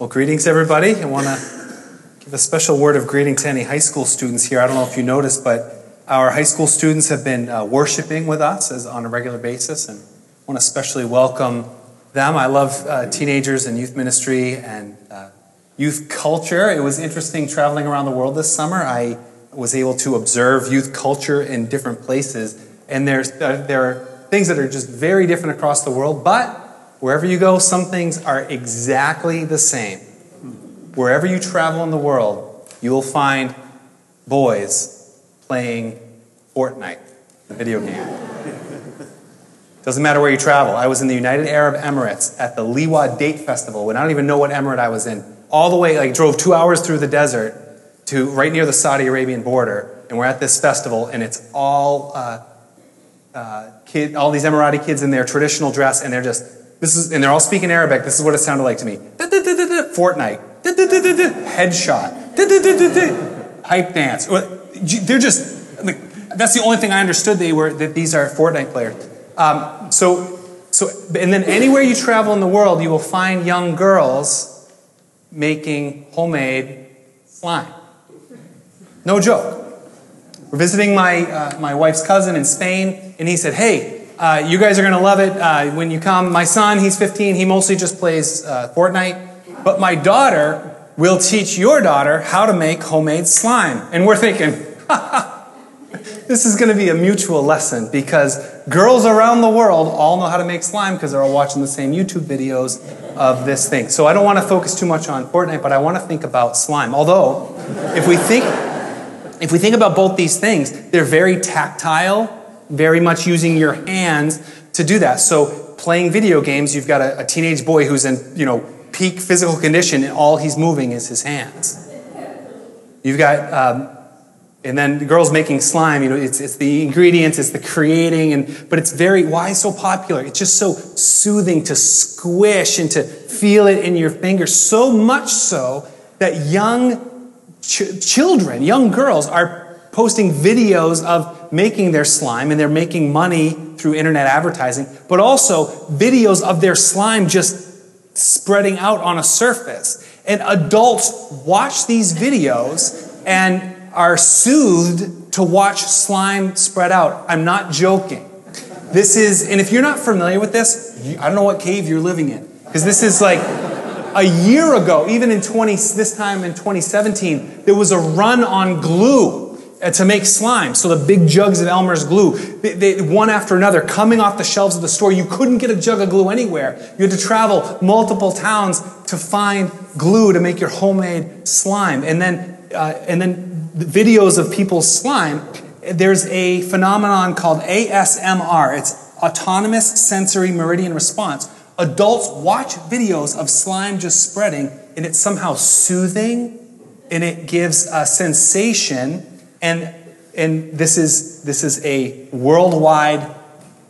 Well, greetings, everybody. I want to give a special word of greeting to any high school students here. I don't know if you noticed, but our high school students have been uh, worshiping with us as, on a regular basis, and I want to especially welcome them. I love uh, teenagers and youth ministry and uh, youth culture. It was interesting traveling around the world this summer. I was able to observe youth culture in different places, and there's, uh, there are things that are just very different across the world, but wherever you go, some things are exactly the same. Wherever you travel in the world, you will find boys playing Fortnite, the video game. Doesn't matter where you travel. I was in the United Arab Emirates at the Liwa Date Festival when I don't even know what emirate I was in. All the way, like, drove two hours through the desert to right near the Saudi Arabian border, and we're at this festival, and it's all uh, uh, kid, all these Emirati kids in their traditional dress, and they're just this is, and they're all speaking Arabic. This is what it sounded like to me: Fortnite, headshot, hype dance. They're just like, that's the only thing I understood. They were that these are Fortnite players. Um, so, so, and then anywhere you travel in the world, you will find young girls making homemade slime. No joke. We're visiting my, uh, my wife's cousin in Spain, and he said, Hey, uh, you guys are going to love it uh, when you come. My son, he's 15, he mostly just plays uh, Fortnite. But my daughter will teach your daughter how to make homemade slime. And we're thinking, this is going to be a mutual lesson because girls around the world all know how to make slime because they're all watching the same YouTube videos of this thing. So I don't want to focus too much on Fortnite, but I want to think about slime. Although, if we think if we think about both these things, they're very tactile, very much using your hands to do that. So playing video games, you've got a, a teenage boy who's in, you know, peak physical condition and all he's moving is his hands. You've got, um, and then the girls making slime, you know, it's, it's the ingredients, it's the creating, and, but it's very, why so popular? It's just so soothing to squish and to feel it in your fingers, so much so that young ch- children, young girls, are posting videos of making their slime and they're making money through internet advertising, but also videos of their slime just spreading out on a surface. And adults watch these videos and are soothed to watch slime spread out. I'm not joking. This is, and if you're not familiar with this, I don't know what cave you're living in. Because this is like a year ago, even in 20, this time in 2017, there was a run on glue to make slime. So the big jugs of Elmer's glue, they, they, one after another, coming off the shelves of the store. You couldn't get a jug of glue anywhere. You had to travel multiple towns to find glue to make your homemade slime. And then, uh, and then videos of people's slime. There's a phenomenon called ASMR. It's autonomous sensory meridian response adults watch videos of slime just spreading, and it's somehow soothing, and it gives a sensation, and and this is this is a worldwide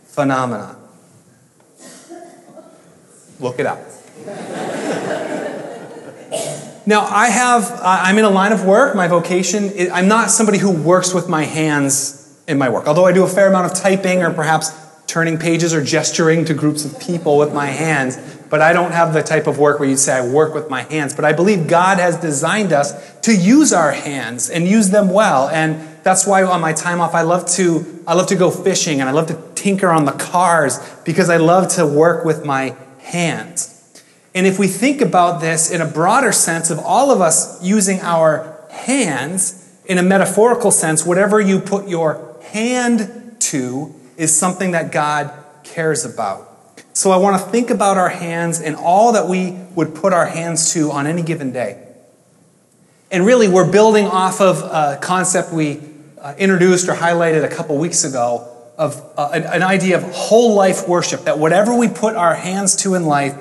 phenomenon. Look it up. now I have I'm in a line of work. My vocation. I'm not somebody who works with my hands in my work, although I do a fair amount of typing or perhaps turning pages or gesturing to groups of people with my hands. But I don't have the type of work where you'd say I work with my hands. But I believe God has designed us to use our hands and use them well. And that's why on my time off I love to I love to go fishing and I love to tinker on the cars because I love to work with my hands. And if we think about this in a broader sense of all of us using our hands in a metaphorical sense, whatever you put your hand to is something that God cares about. So I want to think about our hands and all that we would put our hands to on any given day. And really, we're building off of a concept we uh, introduced or highlighted a couple weeks ago of uh, an, an idea of whole life worship, that whatever we put our hands to in life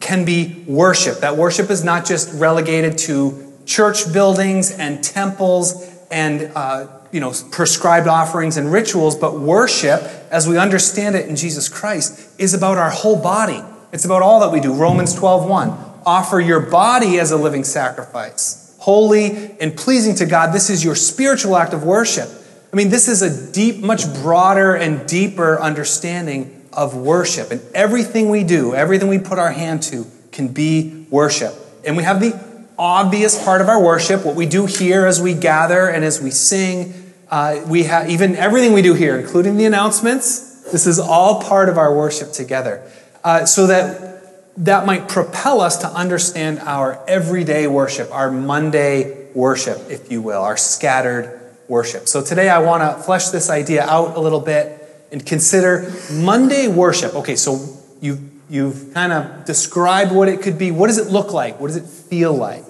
can be worship. That worship is not just relegated to church buildings and temples and uh, you know, prescribed offerings and rituals, but worship, as we understand it in Jesus Christ, is about our whole body. It's about all that we do. Romans 12, 1. Offer your body as a living sacrifice, holy and pleasing to God. This is your spiritual act of worship. I mean, this is a deep, much broader and deeper understanding of worship. And everything we do, everything we put our hand to, can be worship. And we have the obvious part of our worship, what we do here as we gather and as we sing. Uh, we have even everything we do here, including the announcements. This is all part of our worship together. Uh, so that that might propel us to understand our everyday worship, our Monday worship, if you will, our scattered worship. So today I want to flesh this idea out a little bit and consider Monday worship. Okay, so you've, you've kind of described what it could be. What does it look like? What does it feel like?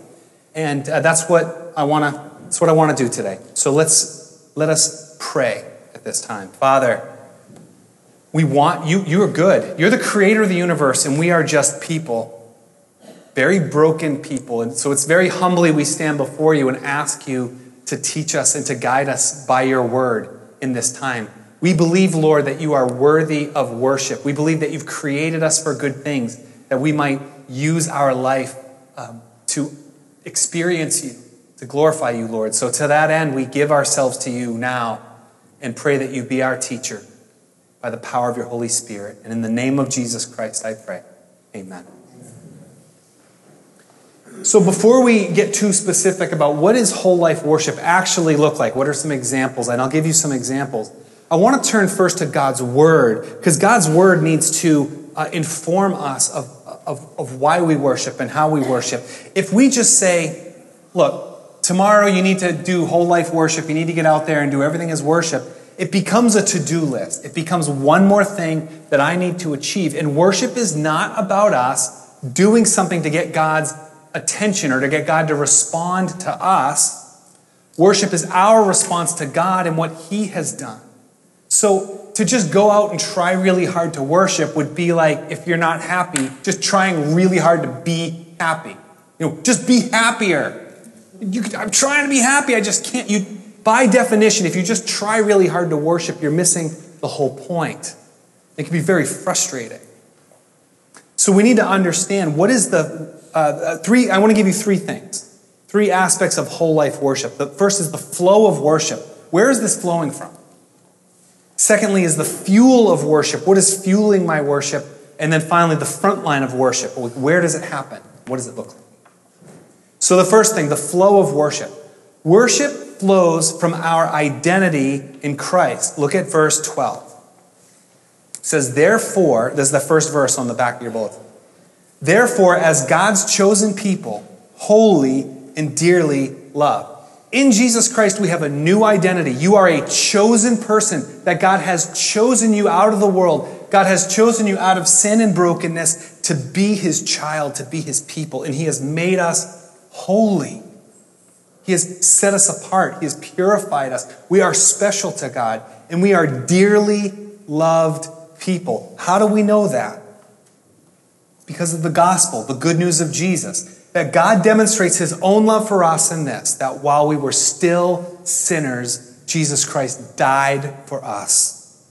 And uh, that's what I want to. That's what I want to do today. So let's let us pray at this time, Father. We want you. You are good. You're the creator of the universe, and we are just people, very broken people. And so it's very humbly we stand before you and ask you to teach us and to guide us by your word in this time. We believe, Lord, that you are worthy of worship. We believe that you've created us for good things, that we might use our life um, to experience you, to glorify you, Lord. So to that end, we give ourselves to you now and pray that you be our teacher by the power of your Holy Spirit. And in the name of Jesus Christ, I pray. Amen. So, before we get too specific about what does whole life worship actually look like, what are some examples? And I'll give you some examples. I want to turn first to God's Word, because God's Word needs to uh, inform us of, of, of why we worship and how we worship. If we just say, look, tomorrow you need to do whole life worship, you need to get out there and do everything as worship, it becomes a to do list. It becomes one more thing that I need to achieve. And worship is not about us doing something to get God's attention or to get God to respond to us. Worship is our response to God and what He has done. So to just go out and try really hard to worship would be like if you're not happy, just trying really hard to be happy. You know, just be happier. You, I'm trying to be happy, I just can't. You, by definition, if you just try really hard to worship, you're missing the whole point. It can be very frustrating. So we need to understand what is the uh, uh, three, I want to give you three things. Three aspects of whole life worship. The first is the flow of worship. Where is this flowing from? Secondly, is the fuel of worship. What is fueling my worship? And then finally, the front line of worship. Where does it happen? What does it look like? So, the first thing, the flow of worship. Worship flows from our identity in Christ. Look at verse 12. It says, Therefore, this is the first verse on the back of your bulletin. Therefore, as God's chosen people, holy and dearly loved. In Jesus Christ, we have a new identity. You are a chosen person, that God has chosen you out of the world. God has chosen you out of sin and brokenness to be his child, to be his people. And he has made us holy. He has set us apart. He has purified us. We are special to God, and we are dearly loved people. How do we know that? because of the gospel, the good news of Jesus. That God demonstrates his own love for us in this that while we were still sinners, Jesus Christ died for us.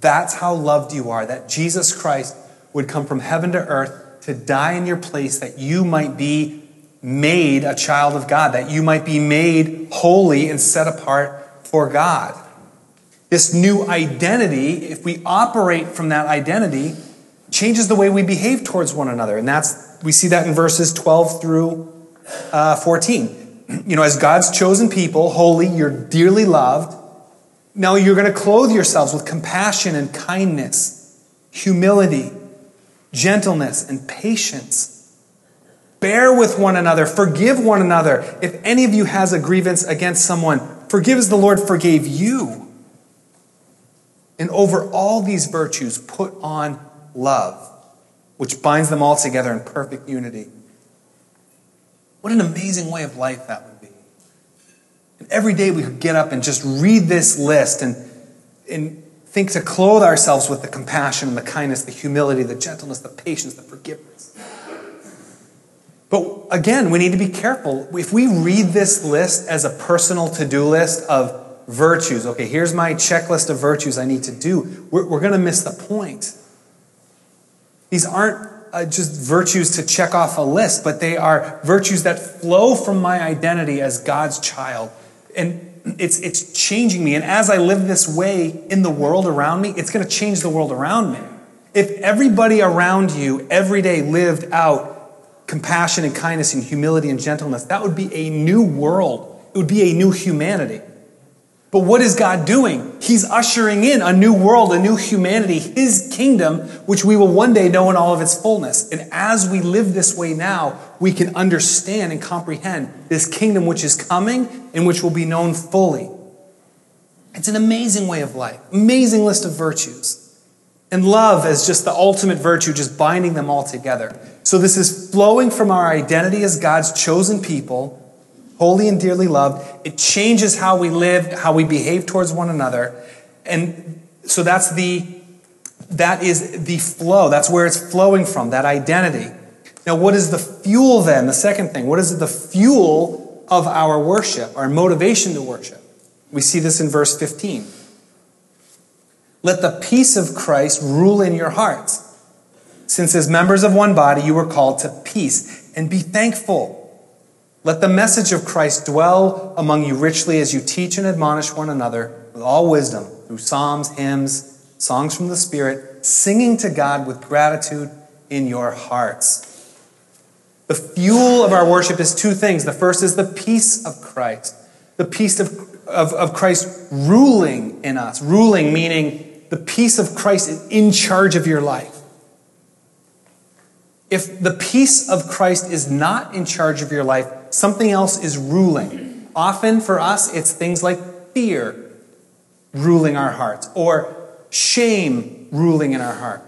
That's how loved you are, that Jesus Christ would come from heaven to earth to die in your place, that you might be made a child of God, that you might be made holy and set apart for God. This new identity, if we operate from that identity, changes the way we behave towards one another. And that's, we see that in verses 12 through uh, 14. You know, as God's chosen people, holy, you're dearly loved. Now you're going to clothe yourselves with compassion and kindness, humility, gentleness, and patience. Bear with one another, forgive one another. If any of you has a grievance against someone, forgive as the Lord forgave you. And over all these virtues, put on love, which binds them all together in perfect unity. What an amazing way of life that would be. And every day we could get up and just read this list and, and think to clothe ourselves with the compassion and the kindness, the humility, the gentleness, the patience, the forgiveness. But again, we need to be careful. If we read this list as a personal to do list of virtues, okay, here's my checklist of virtues I need to do, we're, we're going to miss the point. These aren't uh, just virtues to check off a list, but they are virtues that flow from my identity as God's child. And it's, it's changing me. And as I live this way in the world around me, it's going to change the world around me. If everybody around you every day lived out compassion and kindness and humility and gentleness. That would be a new world. It would be a new humanity. But what is God doing? He's ushering in a new world, a new humanity, His kingdom, which we will one day know in all of its fullness. And as we live this way now, we can understand and comprehend this kingdom which is coming and which will be known fully. It's an amazing way of life, amazing list of virtues. And love as just the ultimate virtue, just binding them all together. So this is flowing from our identity as God's chosen people holy and dearly loved. It changes how we live, how we behave towards one another. And so that's the that is the flow. That's where it's flowing from, that identity. Now, what is the fuel then? The second thing, what is the fuel of our worship, our motivation to worship? We see this in verse 15. Let the peace of Christ rule in your hearts. Since as members of one body you were called to peace, and be thankful. Let the message of Christ dwell among you richly as you teach and admonish one another with all wisdom through psalms, hymns, songs from the Spirit, singing to God with gratitude in your hearts. The fuel of our worship is two things. The first is the peace of Christ, the peace of, of, of Christ ruling in us. Ruling meaning the peace of Christ is in charge of your life. If the peace of Christ is not in charge of your life, something else is ruling. Often for us, it's things like fear ruling our hearts or shame ruling in our heart,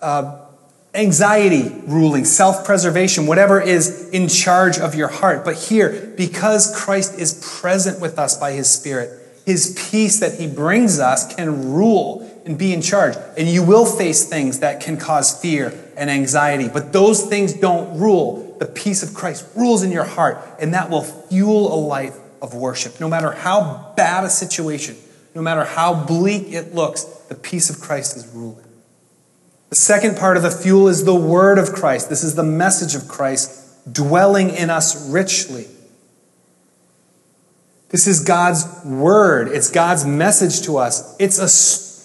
uh, anxiety ruling, self preservation, whatever is in charge of your heart. But here, because Christ is present with us by his Spirit, his peace that he brings us can rule and be in charge. And you will face things that can cause fear and anxiety, but those things don't rule. The peace of Christ rules in your heart, and that will fuel a life of worship. No matter how bad a situation, no matter how bleak it looks, the peace of Christ is ruling. The second part of the fuel is the word of Christ. This is the message of Christ dwelling in us richly. This is God's word. It's God's message to us. It's a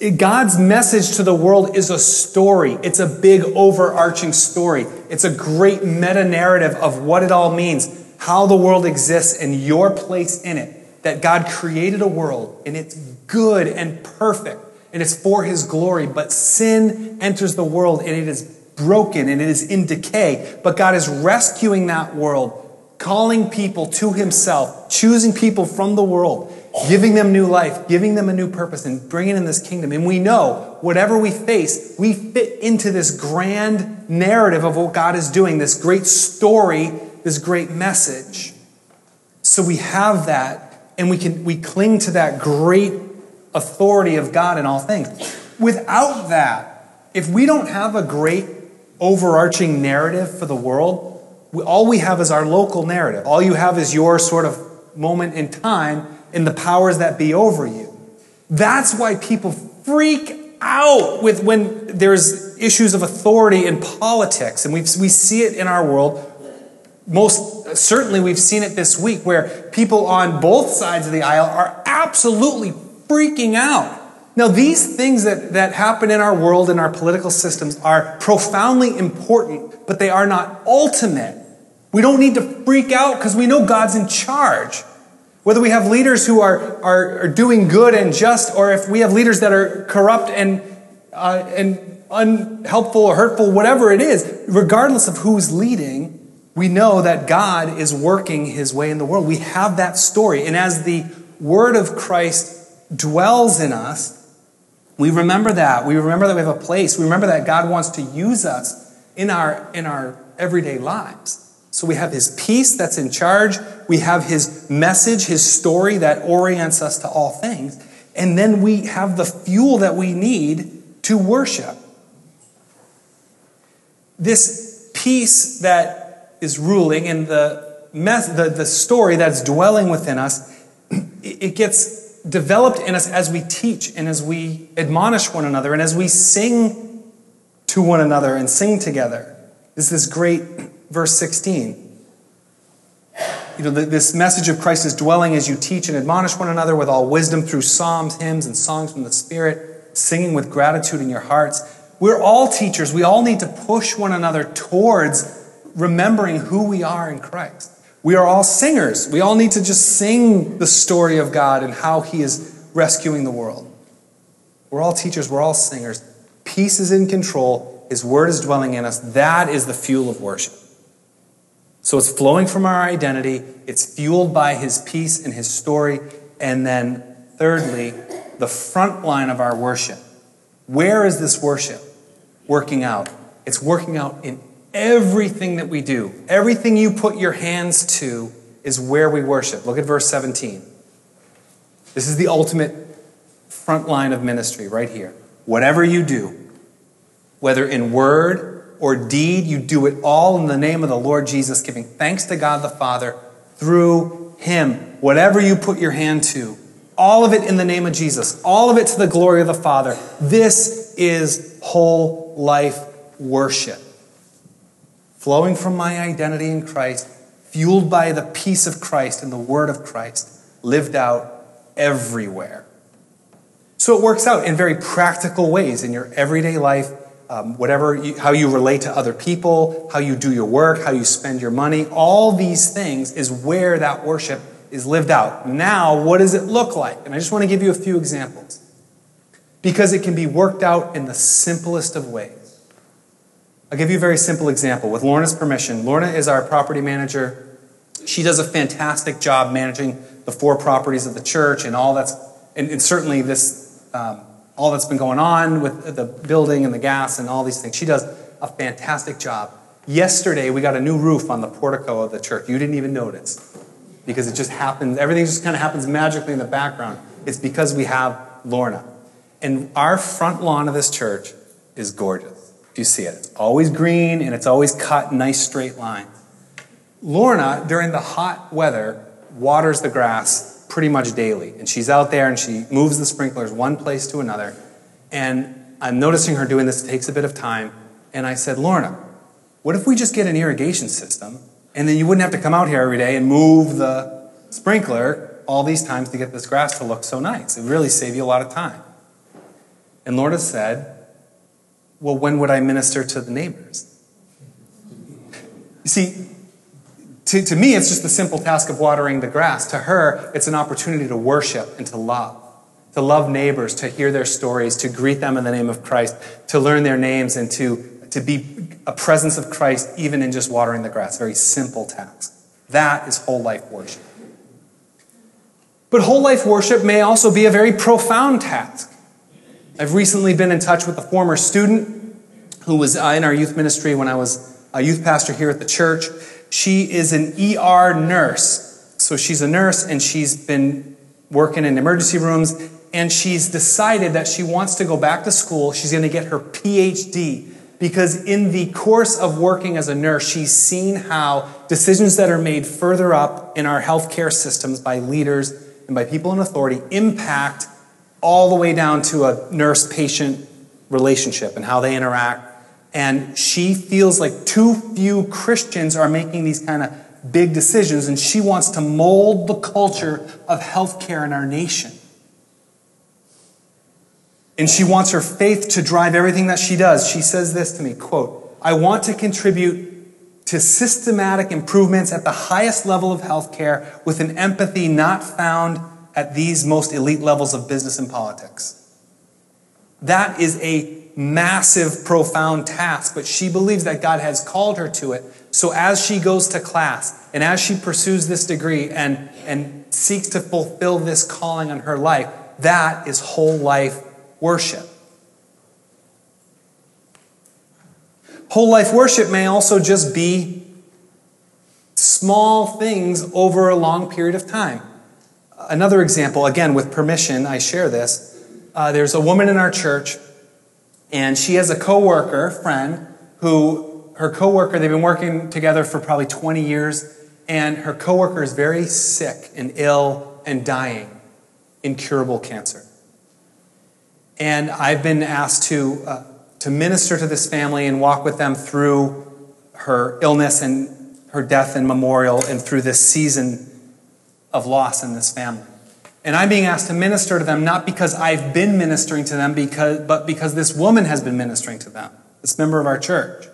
God's message to the world is a story. It's a big overarching story. It's a great meta narrative of what it all means, how the world exists, and your place in it. That God created a world and it's good and perfect and it's for His glory, but sin enters the world and it is broken and it is in decay. But God is rescuing that world, calling people to Himself, choosing people from the world giving them new life, giving them a new purpose, and bringing in this kingdom. And we know whatever we face, we fit into this grand narrative of what God is doing, this great story, this great message. So we have that, and we can we cling to that great authority of God in all things. Without that, if we don't have a great overarching narrative for the world, all we have is our local narrative. All you have is your sort of moment in time and the powers that be over you. That's why people freak out with when there's issues of authority in politics, and we we see it in our world. Most certainly, we've seen it this week where people on both sides of the aisle are absolutely freaking out. Now, these things that, that happen in our world and our political systems are profoundly important, but they are not ultimate. We don't need to freak out because we know God's in charge. Whether we have leaders who are, are, are doing good and just, or if we have leaders that are corrupt and, uh, and unhelpful or hurtful, whatever it is, regardless of who's leading, we know that God is working his way in the world. We have that story. And as the word of Christ dwells in us, we remember that. We remember that we have a place. We remember that God wants to use us in our, in our everyday lives. So we have his peace that's in charge. We have his message, his story that orients us to all things. And then we have the fuel that we need to worship. This peace that is ruling and the, the, the story that's dwelling within us, it gets developed in us as we teach and as we admonish one another and as we sing to one another and sing together. Is this great verse 16. You know, this message of Christ is dwelling as you teach and admonish one another with all wisdom through psalms, hymns, and songs from the Spirit, singing with gratitude in your hearts. We're all teachers. We all need to push one another towards remembering who we are in Christ. We are all singers. We all need to just sing the story of God and how He is rescuing the world. We're all teachers. We're all singers. Peace is in control. His word is dwelling in us. That is the fuel of worship. So it's flowing from our identity, it's fueled by His peace and His story. And then, thirdly, the front line of our worship. Where is this worship working out? It's working out in everything that we do. Everything you put your hands to is where we worship. Look at verse 17. This is the ultimate front line of ministry right here. Whatever you do, whether in word or deed, you do it all in the name of the Lord Jesus, giving thanks to God the Father through Him. Whatever you put your hand to, all of it in the name of Jesus, all of it to the glory of the Father. This is whole life worship. Flowing from my identity in Christ, fueled by the peace of Christ and the word of Christ, lived out everywhere. So it works out in very practical ways in your everyday life, um, whatever, you, how you relate to other people, how you do your work, how you spend your money. All these things is where that worship is lived out. Now, what does it look like? And I just want to give you a few examples because it can be worked out in the simplest of ways. I'll give you a very simple example. With Lorna's permission, Lorna is our property manager. She does a fantastic job managing the four properties of the church and all that's, and, and certainly this um, all that's been going on with the building and the gas and all these things. She does a fantastic job. Yesterday, we got a new roof on the portico of the church. You didn't even notice because it just happens. Everything just kind of happens magically in the background. It's because we have Lorna. And our front lawn of this church is gorgeous. You see it, it's always green and it's always cut nice straight lines. Lorna, during the hot weather, waters the grass pretty much daily. And she's out there and she moves the sprinklers one place to another. And I'm noticing her doing this. It takes a bit of time. And I said, Lorna, what if we just get an irrigation system and then you wouldn't have to come out here every day and move the sprinkler all these times to get this grass to look so nice? It would really save you a lot of time. And Lorna said, Well, when would I minister to the neighbors? You see, to, to me, it's just the simple task of watering the grass. To her, it's an opportunity to worship and to love. To love neighbors, to hear their stories, to greet them in the name of Christ, to learn their names, and to, to be a presence of Christ even in just watering the grass. Very simple task. That is whole life worship. But whole life worship may also be a very profound task. I've recently been in touch with a former student who was uh, in our youth ministry when I was a youth pastor here at the church. She is an ER nurse. So she's a nurse and she's been working in emergency rooms and she's decided that she wants to go back to school. She's going to get her PhD because in the course of working as a nurse, she's seen how decisions that are made further up in our healthcare systems by leaders and by people in authority impact all the way down to a nurse patient relationship and how they interact and she feels like too few Christians are making these kind of big decisions, and she wants to mold the culture of healthcare in our nation. And she wants her faith to drive everything that she does. She says this to me, quote, I want to contribute to systematic improvements at the highest level of healthcare with an empathy not found at these most elite levels of business and politics. That is a massive, profound task, but she believes that God has called her to it. So as she goes to class and as she pursues this degree and, and seeks to fulfill this calling on her life, that is whole life worship. Whole life worship may also just be small things over a long period of time. Another example, again, with permission, I share this. Uh, there's a woman in our church and she has a coworker, friend, who her coworker, they've been working together for probably 20 years, and her coworker is very sick and ill and dying, incurable cancer. And I've been asked to, uh, to minister to this family and walk with them through her illness and her death and memorial and through this season of loss in this family. And I'm being asked to minister to them not because I've been ministering to them, because, but because this woman has been ministering to them, this member of our church.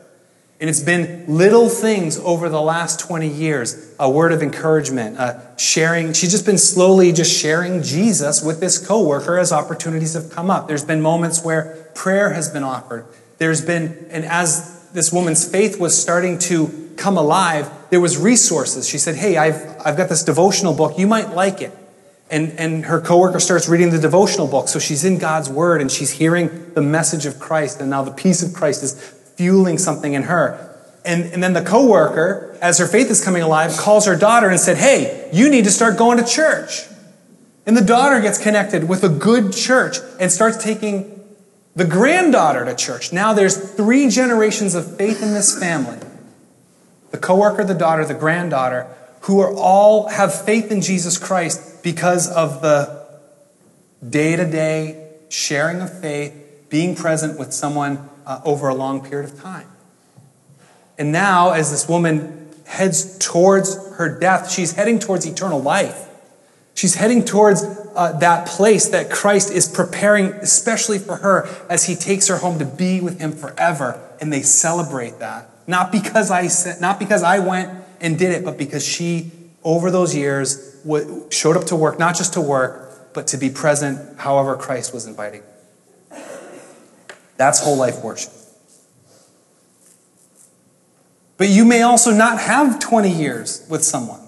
And it's been little things over the last 20 years a word of encouragement, sharing. She's just been slowly just sharing Jesus with this coworker as opportunities have come up. There's been moments where prayer has been offered. There's been, and as this woman's faith was starting to come alive, there was resources. She said, Hey, I've, I've got this devotional book. You might like it. And, and her coworker starts reading the devotional book. So she's in God's word and she's hearing the message of Christ. And now the peace of Christ is fueling something in her. And, and then the coworker, as her faith is coming alive, calls her daughter and said, Hey, you need to start going to church. And the daughter gets connected with a good church and starts taking the granddaughter to church. Now there's three generations of faith in this family. The coworker, the daughter, the granddaughter, who are all have faith in Jesus Christ because of the day-to-day sharing of faith, being present with someone uh, over a long period of time. And now, as this woman heads towards her death, she's heading towards eternal life. She's heading towards uh, that place that Christ is preparing, especially for her, as he takes her home to be with him forever. And they celebrate that. Not because I not because I went and did it, but because she, over those years, showed up to work, not just to work, but to be present however Christ was inviting. That's whole life worship. But you may also not have 20 years with someone.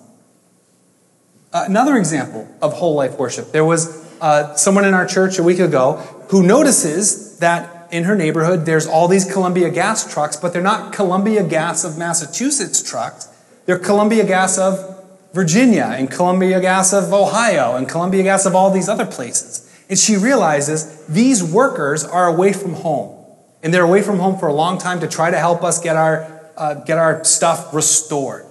Uh, another example of whole life worship. There was uh, someone in our church a week ago who notices that in her neighborhood there's all these Columbia gas trucks, but they're not Columbia gas of Massachusetts trucks. They're Columbia gas of Virginia and Columbia gas of Ohio and Columbia gas of all these other places. And she realizes these workers are away from home. And they're away from home for a long time to try to help us get our, uh, get our stuff restored.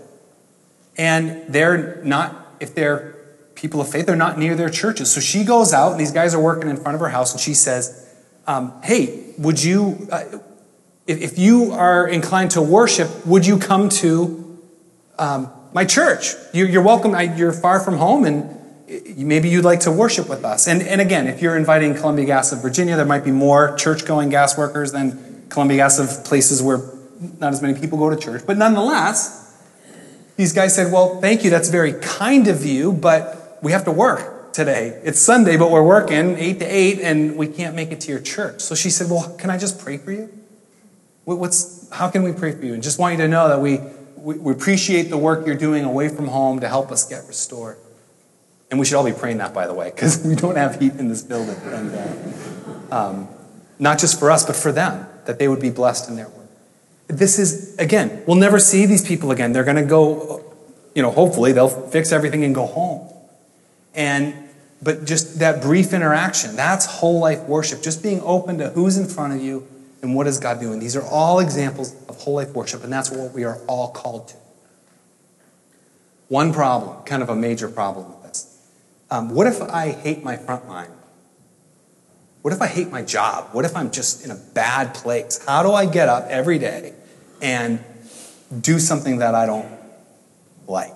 And they're not, if they're people of faith, they're not near their churches. So she goes out, and these guys are working in front of her house, and she says, um, Hey, would you, uh, if, if, you are inclined to worship, would you come to um, my church? You're, you're welcome. You're far from home, and maybe you'd like to worship with us. And, and again, if you're inviting Columbia Gas of Virginia, there might be more church going gas workers than Columbia Gas of places where not as many people go to church. But nonetheless, these guys said, Well, thank you, that's very kind of you, but we have to work today. It's Sunday, but we're working 8 to 8, and we can't make it to your church. So she said, Well, can I just pray for you? What's, how can we pray for you? And just want you to know that we, we, we appreciate the work you're doing away from home to help us get restored. And we should all be praying that, by the way, because we don't have heat in this building. And, uh, um, not just for us, but for them, that they would be blessed in their work. This is, again, we'll never see these people again. They're going to go, you know, hopefully they'll fix everything and go home. And, but just that brief interaction, that's whole life worship. Just being open to who's in front of you and what is God doing. These are all examples of whole life worship, and that's what we are all called to. One problem, kind of a major problem with this. um, what if I hate my front line? What if I hate my job? What if I'm just in a bad place? How do I get up every day and do something that I don't like?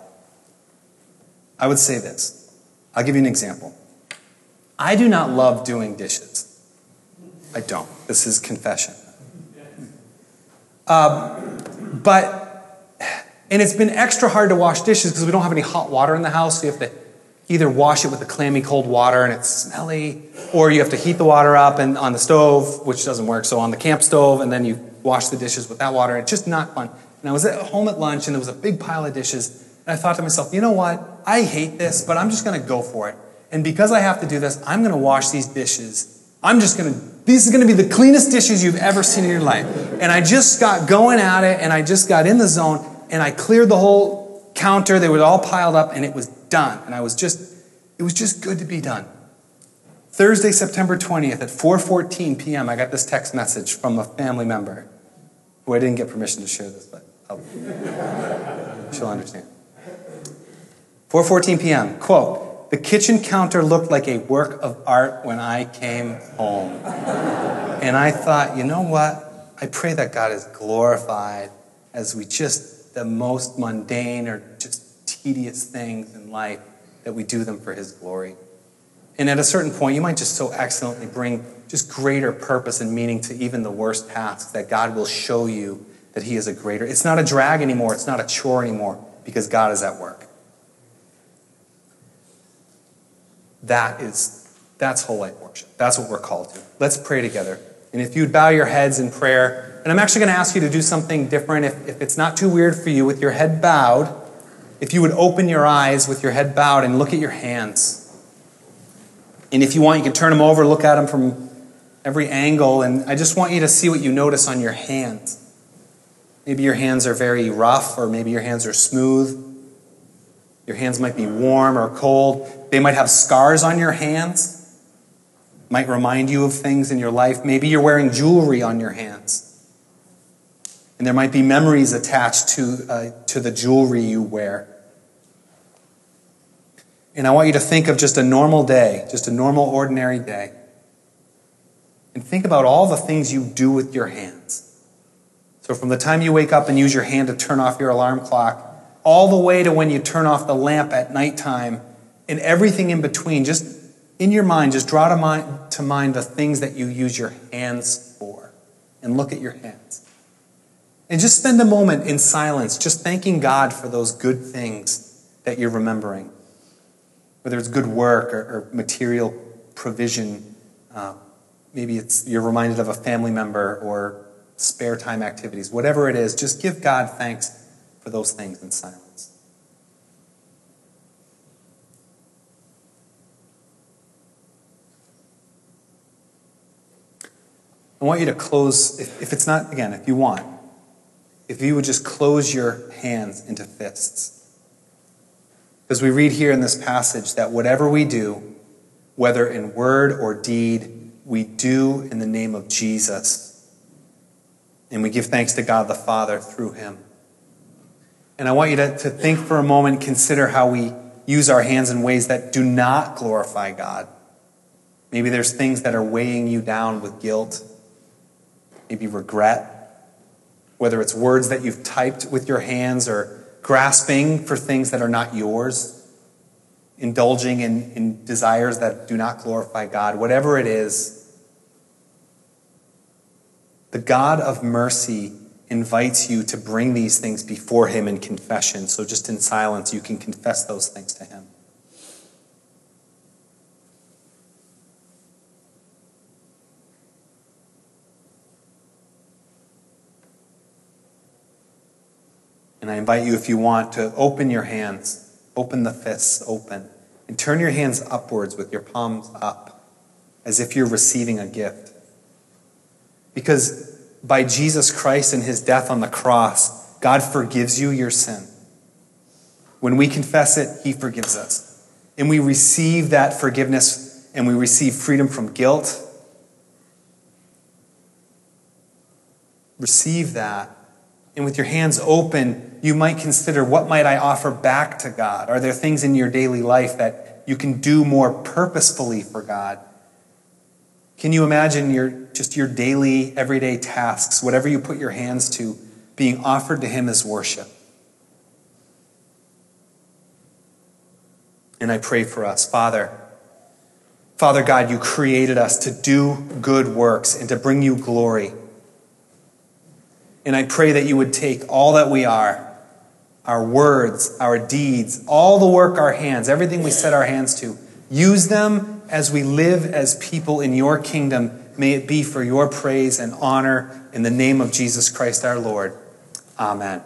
I would say this. I'll give you an example. I do not love doing dishes. I don't. This is confession. Um, but, and it's been extra hard to wash dishes because we don't have any hot water in the house, so you have to either wash it with the clammy cold water and it's smelly, or you have to heat the water up and on the stove, which doesn't work. So on the camp stove, and then you wash the dishes with that water. It's just not fun. And I was at home at lunch and there was a big pile of dishes. And I thought to myself, you know what? I hate this, but I'm just going to go for it. And because I have to do this, I'm going to wash these dishes. I'm just going to, these are going to be the cleanest dishes you've ever seen in your life. And I just got going at it and I just got in the zone and I cleared the whole counter. They were all piled up and it was done. And I was just, it was just good to be done. Thursday, September 20th at 4:14 p.m., I got this text message from a family member who I didn't get permission to share this, but I'll, she'll understand. 4:14 p.m. Quote: The kitchen counter looked like a work of art when I came home, and I thought, you know what? I pray that God is glorified as we just the most mundane or just tedious things in life, that we do them for His glory. And at a certain point, you might just so excellently bring just greater purpose and meaning to even the worst tasks that God will show you that He is a greater. It's not a drag anymore, it's not a chore anymore because God is at work. That is that's whole life worship. That's what we're called to. Let's pray together. And if you'd bow your heads in prayer, and I'm actually going to ask you to do something different if, if it's not too weird for you with your head bowed, if you would open your eyes with your head bowed and look at your hands. And if you want, you can turn them over, look at them from every angle, and I just want you to see what you notice on your hands. Maybe your hands are very rough, or maybe your hands are smooth. Your hands might be warm or cold. They might have scars on your hands, might remind you of things in your life. Maybe you're wearing jewelry on your hands. And there might be memories attached to, uh, to the jewelry you wear. And I want you to think of just a normal day, just a normal, ordinary day. And think about all the things you do with your hands. So, from the time you wake up and use your hand to turn off your alarm clock, all the way to when you turn off the lamp at nighttime, and everything in between, just in your mind, just draw to mind, to mind the things that you use your hands for. And look at your hands. And just spend a moment in silence, just thanking God for those good things that you're remembering whether it's good work or, or material provision. Uh, maybe it's you're reminded of a family member or spare time activities. Whatever it is, just give God thanks for those things in silence. I want you to close, if, if it's not, again, if you want, if you would just close your hands into fists. Because we read here in this passage that whatever we do, whether in word or deed, we do in the name of Jesus. And we give thanks to God the Father through him. And I want you to, to think for a moment, consider how we use our hands in ways that do not glorify God. Maybe there's things that are weighing you down with guilt, maybe regret, whether it's words that you've typed with your hands or grasping for things that are not yours, indulging in, in desires that do not glorify God, whatever it is, the God of mercy invites you to bring these things before Him in confession. So, just in silence, you can confess those things to Him. And I invite you, if you want, to open your hands, open the fists open, and turn your hands upwards with your palms up, as if you're receiving a gift. Because by Jesus Christ and his death on the cross, God forgives you your sin. When we confess it, he forgives us. And we receive that forgiveness and we receive freedom from guilt. Receive that. And with your hands open, you might consider what might I offer back to God? Are there things in your daily life that you can do more purposefully for God? Can you imagine your just your daily everyday tasks, whatever you put your hands to, being offered to him as worship? And I pray for us, Father. Father God, you created us to do good works and to bring you glory. And I pray that you would take all that we are our words, our deeds, all the work our hands, everything we set our hands to. Use them as we live as people in your kingdom. May it be for your praise and honor in the name of Jesus Christ our Lord. Amen.